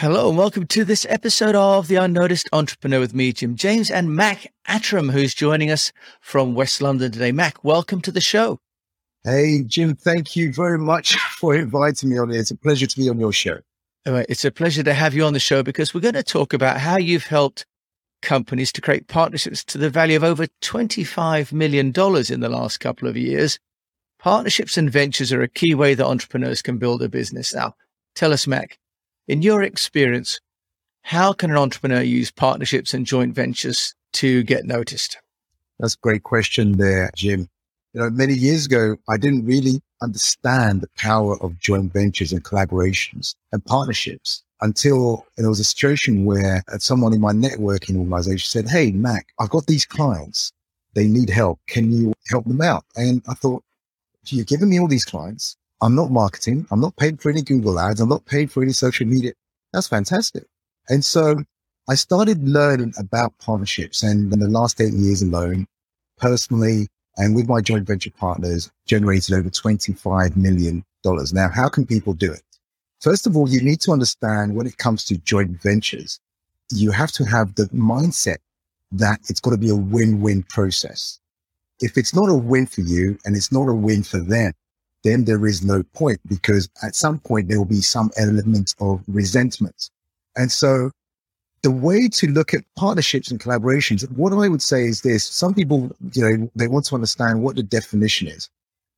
Hello and welcome to this episode of The Unnoticed Entrepreneur with me, Jim James, and Mac Attram, who's joining us from West London today. Mac, welcome to the show. Hey, Jim, thank you very much for inviting me on. It's a pleasure to be on your show. It's a pleasure to have you on the show because we're going to talk about how you've helped companies to create partnerships to the value of over $25 million in the last couple of years. Partnerships and ventures are a key way that entrepreneurs can build a business. Now, tell us, Mac, in your experience, how can an entrepreneur use partnerships and joint ventures to get noticed? That's a great question there, Jim. You know, many years ago, I didn't really understand the power of joint ventures and collaborations and partnerships until there was a situation where uh, someone in my networking organization said, Hey, Mac, I've got these clients. They need help. Can you help them out? And I thought, you're giving me all these clients. I'm not marketing. I'm not paid for any Google ads. I'm not paid for any social media. That's fantastic. And so I started learning about partnerships and in the last eight years alone, personally and with my joint venture partners, generated over $25 million. Now, how can people do it? First of all, you need to understand when it comes to joint ventures, you have to have the mindset that it's got to be a win-win process. If it's not a win for you and it's not a win for them, then there is no point because at some point there will be some element of resentment. And so the way to look at partnerships and collaborations, what I would say is this. Some people, you know, they want to understand what the definition is.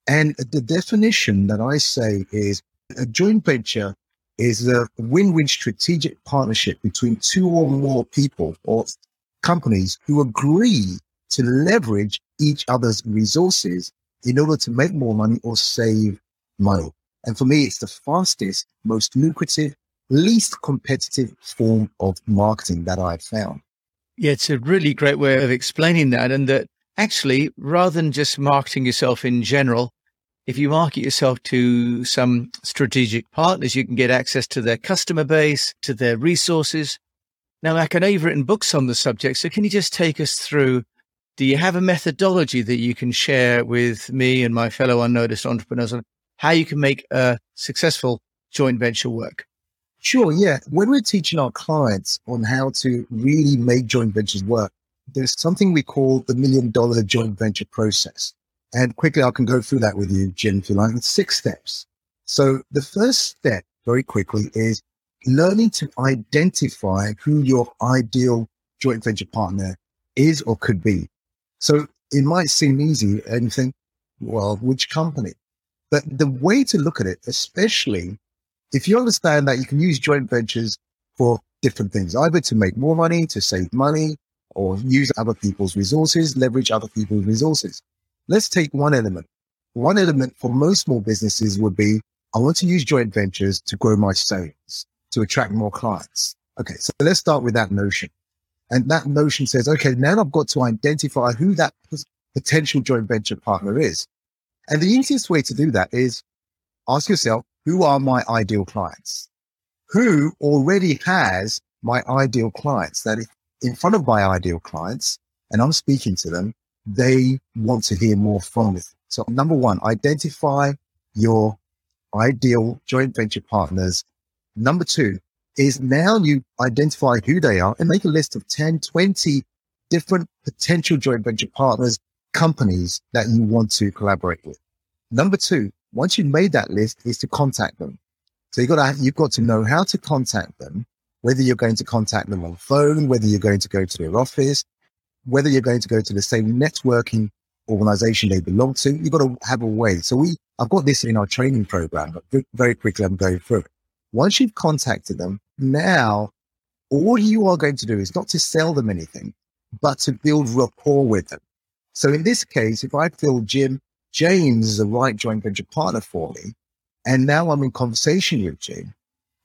And the definition that I say is a joint venture is a win-win strategic partnership between two or more people or companies who agree to leverage each other's resources in order to make more money or save money. And for me, it's the fastest, most lucrative, least competitive form of marketing that I've found. Yeah, it's a really great way of explaining that. And that actually, rather than just marketing yourself in general, if you market yourself to some strategic partners, you can get access to their customer base, to their resources. Now, Mac, I know you've written books on the subject. So can you just take us through do you have a methodology that you can share with me and my fellow unnoticed entrepreneurs on how you can make a successful joint venture work? Sure. Yeah. When we're teaching our clients on how to really make joint ventures work, there's something we call the million dollar joint venture process. And quickly, I can go through that with you, Jim, if you like. It's six steps. So the first step, very quickly, is learning to identify who your ideal joint venture partner is or could be. So it might seem easy and you think, well, which company? But the way to look at it, especially if you understand that you can use joint ventures for different things, either to make more money, to save money, or use other people's resources, leverage other people's resources. Let's take one element. One element for most small businesses would be, I want to use joint ventures to grow my sales, to attract more clients. Okay. So let's start with that notion. And that notion says, okay, now I've got to identify who that potential joint venture partner is. And the easiest way to do that is ask yourself, who are my ideal clients? Who already has my ideal clients that in front of my ideal clients and I'm speaking to them, they want to hear more from me. So number one, identify your ideal joint venture partners. Number two, is now you identify who they are and make a list of 10, 20 different potential joint venture partners, companies that you want to collaborate with. Number two, once you've made that list is to contact them. So you got to, you've got to know how to contact them, whether you're going to contact them on phone, whether you're going to go to their office, whether you're going to go to the same networking organization they belong to. You've got to have a way. So we, I've got this in our training program, very quickly I'm going through it. Once you've contacted them, now all you are going to do is not to sell them anything, but to build rapport with them. So in this case, if I feel Jim James is the right joint venture partner for me, and now I'm in conversation with Jim,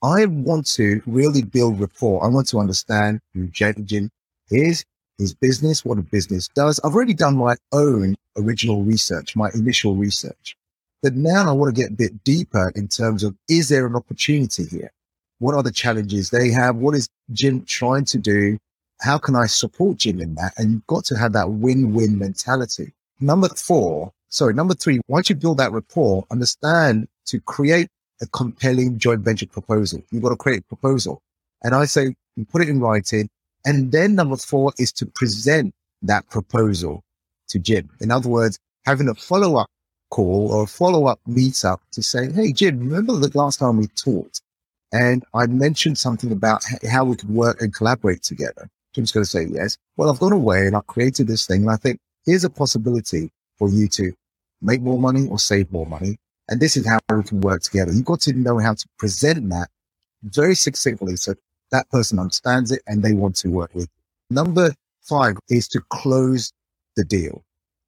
I want to really build rapport. I want to understand who Jim is, his business, what a business does. I've already done my own original research, my initial research. But now I want to get a bit deeper in terms of, is there an opportunity here? What are the challenges they have? What is Jim trying to do? How can I support Jim in that? And you've got to have that win-win mentality. Number four, sorry, number three, once you build that rapport, understand to create a compelling joint venture proposal. You've got to create a proposal. And I say, put it in writing. And then number four is to present that proposal to Jim. In other words, having a follow up call or a follow up meetup to say, Hey, Jim, remember the last time we talked? And I mentioned something about how we could work and collaborate together. Jim's going to say yes. Well, I've gone away and I've created this thing. And I think here's a possibility for you to make more money or save more money. And this is how we can work together. You've got to know how to present that very succinctly so that person understands it and they want to work with. You. Number five is to close the deal.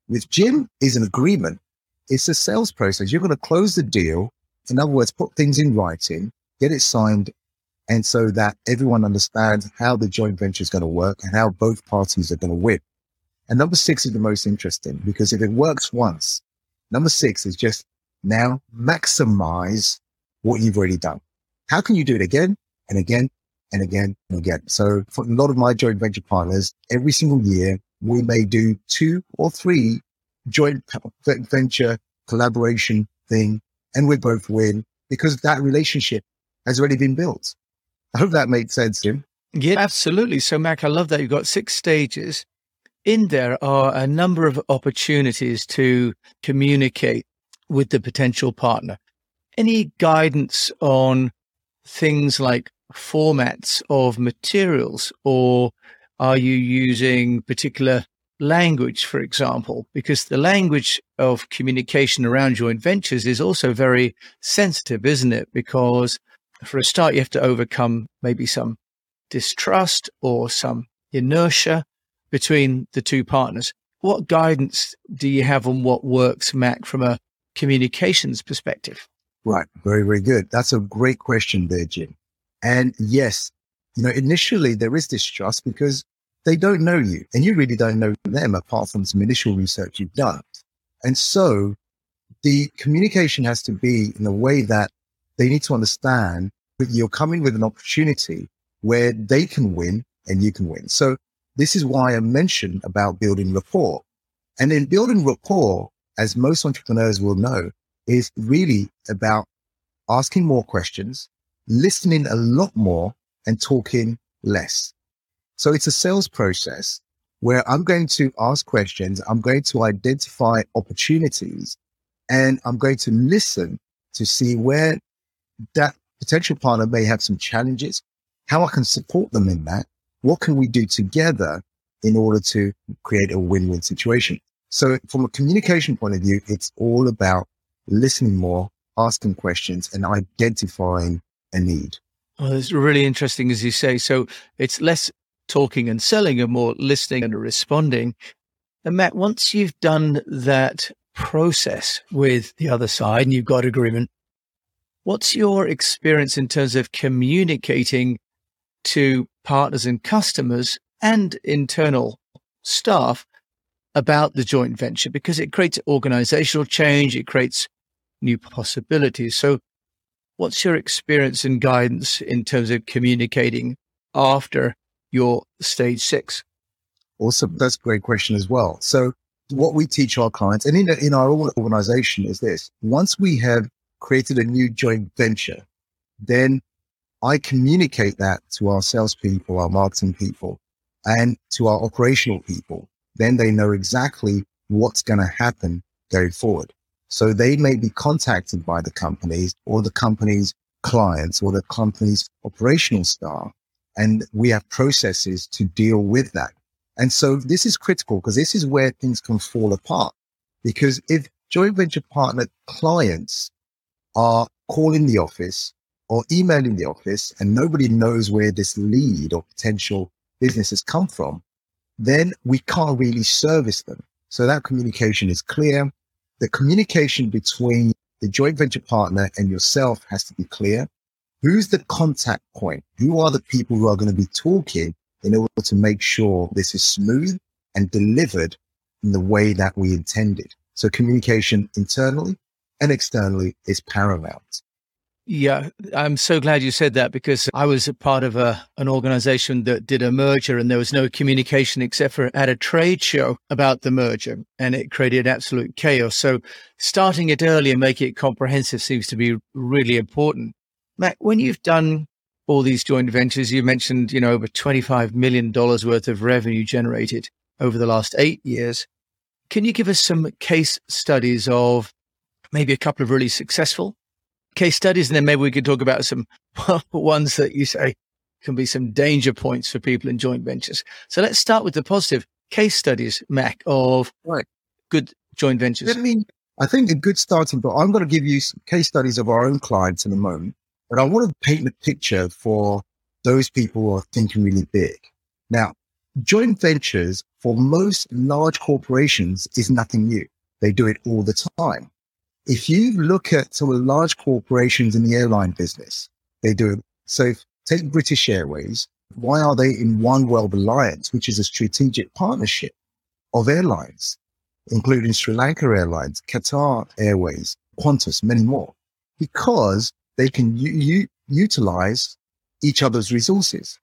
With Jim is an agreement. It's a sales process. You're going to close the deal. In other words, put things in writing, get it signed. And so that everyone understands how the joint venture is going to work and how both parties are going to win. And number six is the most interesting because if it works once, number six is just now maximize what you've already done. How can you do it again and again and again and again? So for a lot of my joint venture partners, every single year, we may do two or three joint venture collaboration thing and we both win because that relationship has already been built. I hope that made sense, Jim. Yeah, absolutely. So, Mac, I love that you've got six stages. In there are a number of opportunities to communicate with the potential partner. Any guidance on things like formats of materials, or are you using particular language, for example? Because the language of communication around joint ventures is also very sensitive, isn't it? Because for a start, you have to overcome maybe some distrust or some inertia between the two partners. What guidance do you have on what works, Mac, from a communications perspective? Right. Very, very good. That's a great question there, Jim. And yes, you know, initially there is distrust because they don't know you and you really don't know them apart from some initial research you've done. And so the communication has to be in a way that they need to understand that you're coming with an opportunity where they can win and you can win. So this is why I mentioned about building rapport. And in building rapport, as most entrepreneurs will know, is really about asking more questions, listening a lot more and talking less. So it's a sales process where I'm going to ask questions. I'm going to identify opportunities and I'm going to listen to see where that potential partner may have some challenges, how I can support them in that. What can we do together in order to create a win-win situation? So from a communication point of view, it's all about listening more, asking questions and identifying a need. Well, it's really interesting, as you say. So it's less talking and selling and more listening and responding. And Matt, once you've done that process with the other side and you've got agreement, what's your experience in terms of communicating to partners and customers and internal staff about the joint venture? Because it creates organizational change, it creates new possibilities. So, what's your experience and guidance in terms of communicating after your stage six? Awesome. That's a great question as well. So, what we teach our clients and in, in our organization is this once we have created a new joint venture, then I communicate that to our salespeople, our marketing people, and to our operational people. Then they know exactly what's going to happen going forward. So they may be contacted by the companies or the company's clients or the company's operational staff. And we have processes to deal with that. And so this is critical because this is where things can fall apart. Because if joint venture partner clients are calling the office or emailing the office and nobody knows where this lead or potential business has come from, then we can't really service them. So that communication is clear the communication between the joint venture partner and yourself has to be clear. Who's the contact point? Who are the people who are going to be talking in order to make sure this is smooth and delivered in the way that we intended? So communication internally and externally is paramount. Yeah, I'm so glad you said that because I was a part of a, an organization that did a merger and there was no communication except for at a trade show about the merger and it created absolute chaos. So starting it early and making it comprehensive seems to be really important. Mac, when you've done all these joint ventures. You mentioned, you know, over $25 million worth of revenue generated over the last eight years. Can you give us some case studies of maybe a couple of really successful case studies? And then maybe we could talk about some ones that you say can be some danger points for people in joint ventures. So let's start with the positive case studies, Mac, of right. good joint ventures. I mean, I think a good starting point, I'm going to give you some case studies of our own clients in a moment, but I want to paint the picture for those people who are thinking really big. Now, joint ventures for most large corporations is nothing new. They do it all the time. If you look at some of the large corporations in the airline business, they do it. So take British Airways. Why are they in One World Alliance, which is a strategic partnership of airlines, including Sri Lanka Airlines, Qatar Airways, Qantas, many more? Because they can u- u- utilize each other's resources,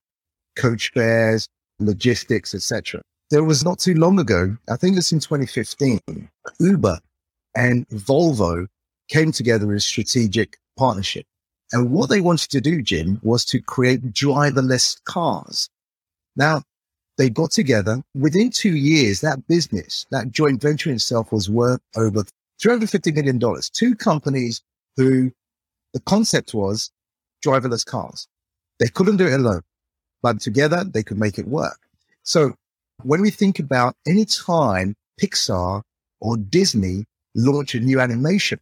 codeshares, logistics, etc. There was not too long ago, I think it's in 2015, Uber and Volvo came together in a strategic partnership. And what they wanted to do, Jim, was to create driverless cars. Now, they got together within two years, that business, that joint venture itself was worth over $350 million. Two companies who the concept was driverless cars. They couldn't do it alone, but together they could make it work. So when we think about any time Pixar or Disney launch a new animation,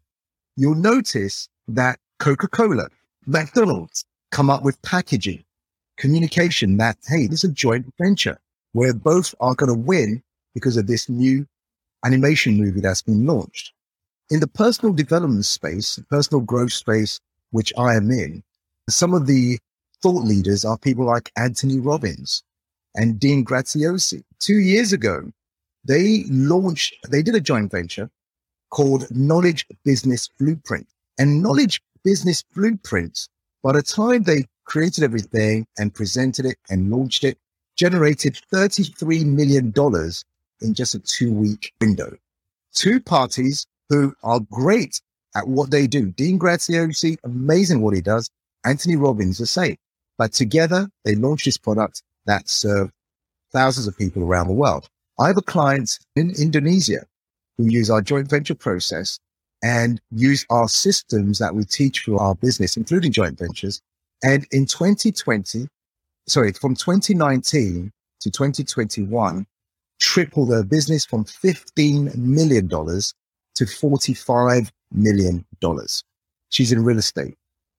you'll notice that Coca-Cola, McDonald's come up with packaging, communication that, hey, this is a joint venture where both are going to win because of this new animation movie that's been launched. In the personal development space, personal growth space, which I am in, some of the thought leaders are people like Anthony Robbins and Dean Graziosi. Two years ago, they launched, they did a joint venture called Knowledge Business Blueprint. And Knowledge Business Blueprint, by the time they created everything and presented it and launched it, generated $33 million in just a two week window. Two parties who are great at what they do. Dean Graziosi, amazing what he does. Anthony Robbins, the same. But together, they launched this product that served thousands of people around the world. I have a client in Indonesia who use our joint venture process and use our systems that we teach for our business, including joint ventures. And in 2020, sorry, from 2019 to 2021, triple their business from $15 million to $45 million. She's in real estate,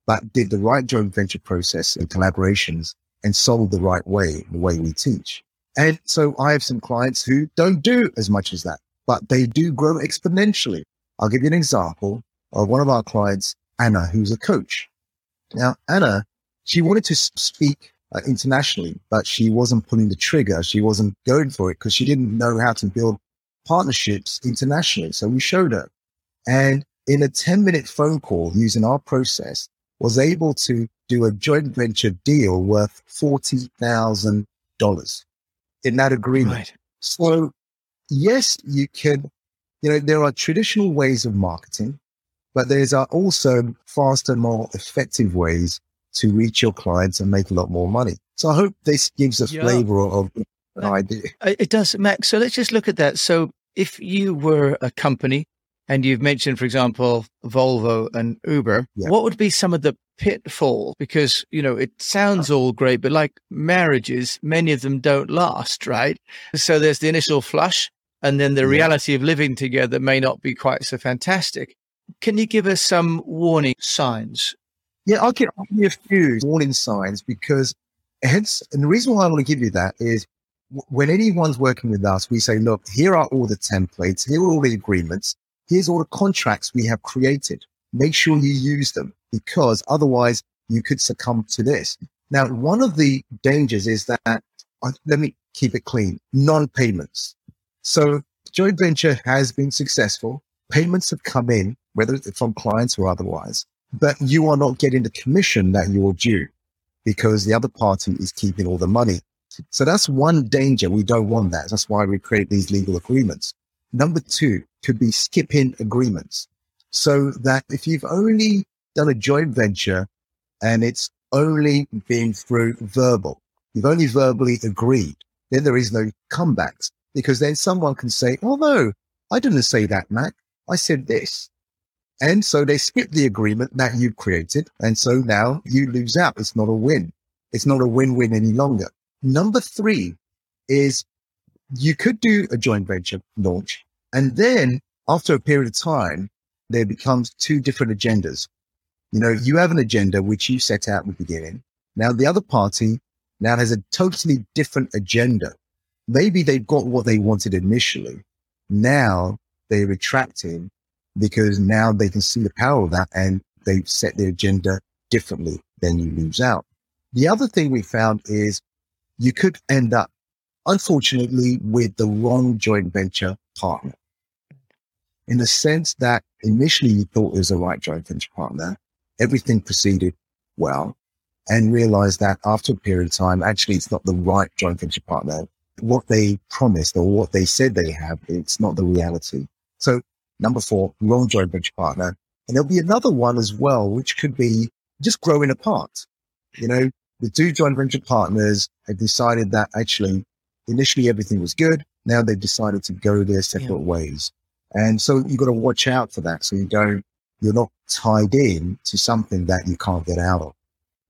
but did the right joint venture process and collaborations and sold the right way, the way we teach. And so I have some clients who don't do as much as that, but they do grow exponentially. I'll give you an example of one of our clients, Anna, who's a coach. Now, Anna, she wanted to speak uh, internationally, but she wasn't pulling the trigger. She wasn't going for it because she didn't know how to build partnerships internationally. So we showed her. And in a 10 minute phone call using our process, was able to do a joint venture deal worth $40,000 in that agreement. Right. So yes, you can, you know, there are traditional ways of marketing, but there's uh, also faster, more effective ways to reach your clients and make a lot more money. So I hope this gives a yeah. flavor of an idea. It does, Max. So let's just look at that. So if you were a company and you've mentioned, for example, Volvo and Uber, yeah. what would be some of the pitfall? Because, you know, it sounds all great, but like marriages, many of them don't last, right? So there's the initial flush and then the reality of living together may not be quite so fantastic. Can you give us some warning signs yeah, I'll give, you a few warning signs because hence, and the reason why I want to give you that is when anyone's working with us, we say, look, here are all the templates. Here are all the agreements. Here's all the contracts we have created. Make sure you use them because otherwise you could succumb to this. Now, one of the dangers is that, let me keep it clean, non-payments. So joint venture has been successful. Payments have come in, whether it's from clients or otherwise but you are not getting the commission that you're due because the other party is keeping all the money. So that's one danger. We don't want that. That's why we create these legal agreements. Number two could be skipping agreements. So that if you've only done a joint venture and it's only been through verbal. You've only verbally agreed. Then there is no comebacks because then someone can say, Oh no, I didn't say that, Mac. I said this. And so they skip the agreement that you've created. And so now you lose out. It's not a win. It's not a win-win any longer. Number three is you could do a joint venture launch. And then after a period of time, there becomes two different agendas. You know, you have an agenda which you set out in the beginning. Now the other party now has a totally different agenda. Maybe they've got what they wanted initially. Now they're retracting because now they can see the power of that and they've set their agenda differently. Then you lose out. The other thing we found is you could end up, unfortunately, with the wrong joint venture partner. In the sense that initially you thought it was the right joint venture partner, everything proceeded well and realized that after a period of time, actually it's not the right joint venture partner. What they promised or what they said they have, it's not the reality. So number four, wrong joint venture partner. And there'll be another one as well, which could be just growing apart. You know, the two joint venture partners have decided that actually initially everything was good. Now they've decided to go their separate yeah. ways. And so you've got to watch out for that. So you don't, you're not tied in to something that you can't get out of.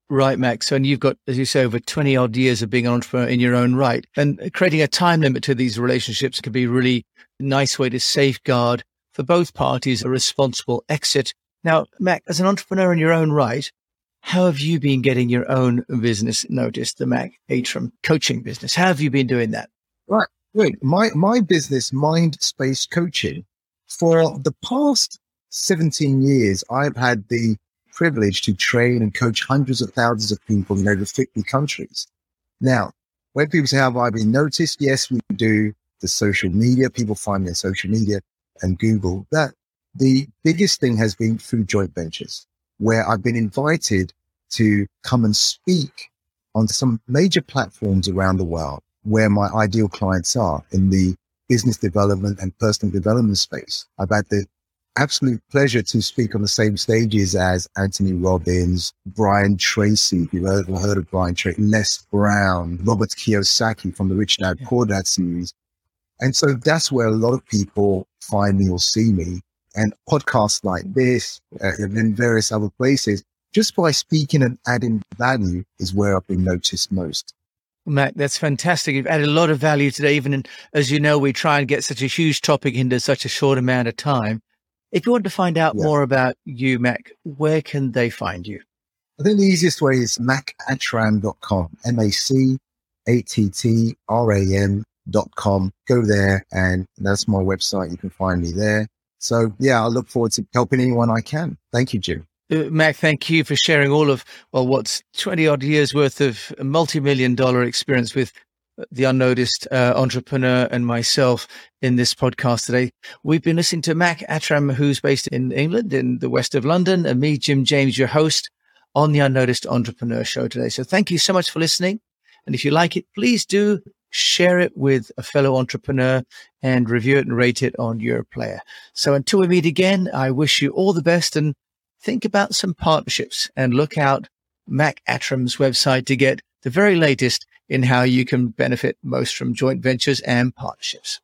Right, Max. And you've got, as you say, over 20 odd years of being an entrepreneur in your own right. And creating a time limit to these relationships could be a really nice way to safeguard for both parties a responsible exit. Now, Mac, as an entrepreneur in your own right, how have you been getting your own business noticed, the Mac Attram coaching business? How have you been doing that? Right. Wait, my, my business, MindSpace Coaching, for the past 17 years, I've had the privilege to train and coach hundreds of thousands of people in over 50 countries. Now, when people say, have I been noticed? Yes, we do the social media. People find their social media and Google that. The biggest thing has been through joint ventures where I've been invited to come and speak on some major platforms around the world where my ideal clients are in the business development and personal development space. I've had the absolute pleasure to speak on the same stages as Anthony Robbins, Brian Tracy, if you've ever heard of Brian Tracy, Les Brown, Robert Kiyosaki from the Rich Dad Poor Dad series. And so that's where a lot of people find me or see me. And podcasts like this uh, and in various other places, just by speaking and adding value is where I've been noticed most. Mac, that's fantastic. You've added a lot of value today, even in, as you know, we try and get such a huge topic into such a short amount of time. If you want to find out yeah. more about you, Mac, where can they find you? I think the easiest way is macattram.com, M-A-C-A-T-T-R-A-M.com. Go there and that's my website. You can find me there. So yeah, I look forward to helping anyone I can. Thank you, Jim. Uh, Mac, thank you for sharing all of, well, what's 20 odd years worth of multi million dollar experience with the unnoticed uh, entrepreneur and myself in this podcast today. We've been listening to Mac Attram, who's based in England, in the west of London, and me, Jim James, your host on the Unnoticed Entrepreneur Show today. So thank you so much for listening. And if you like it, please do share it with a fellow entrepreneur and review it and rate it on your player. So until we meet again, I wish you all the best and think about some partnerships and look out Mac Attram's website to get the very latest in how you can benefit most from joint ventures and partnerships.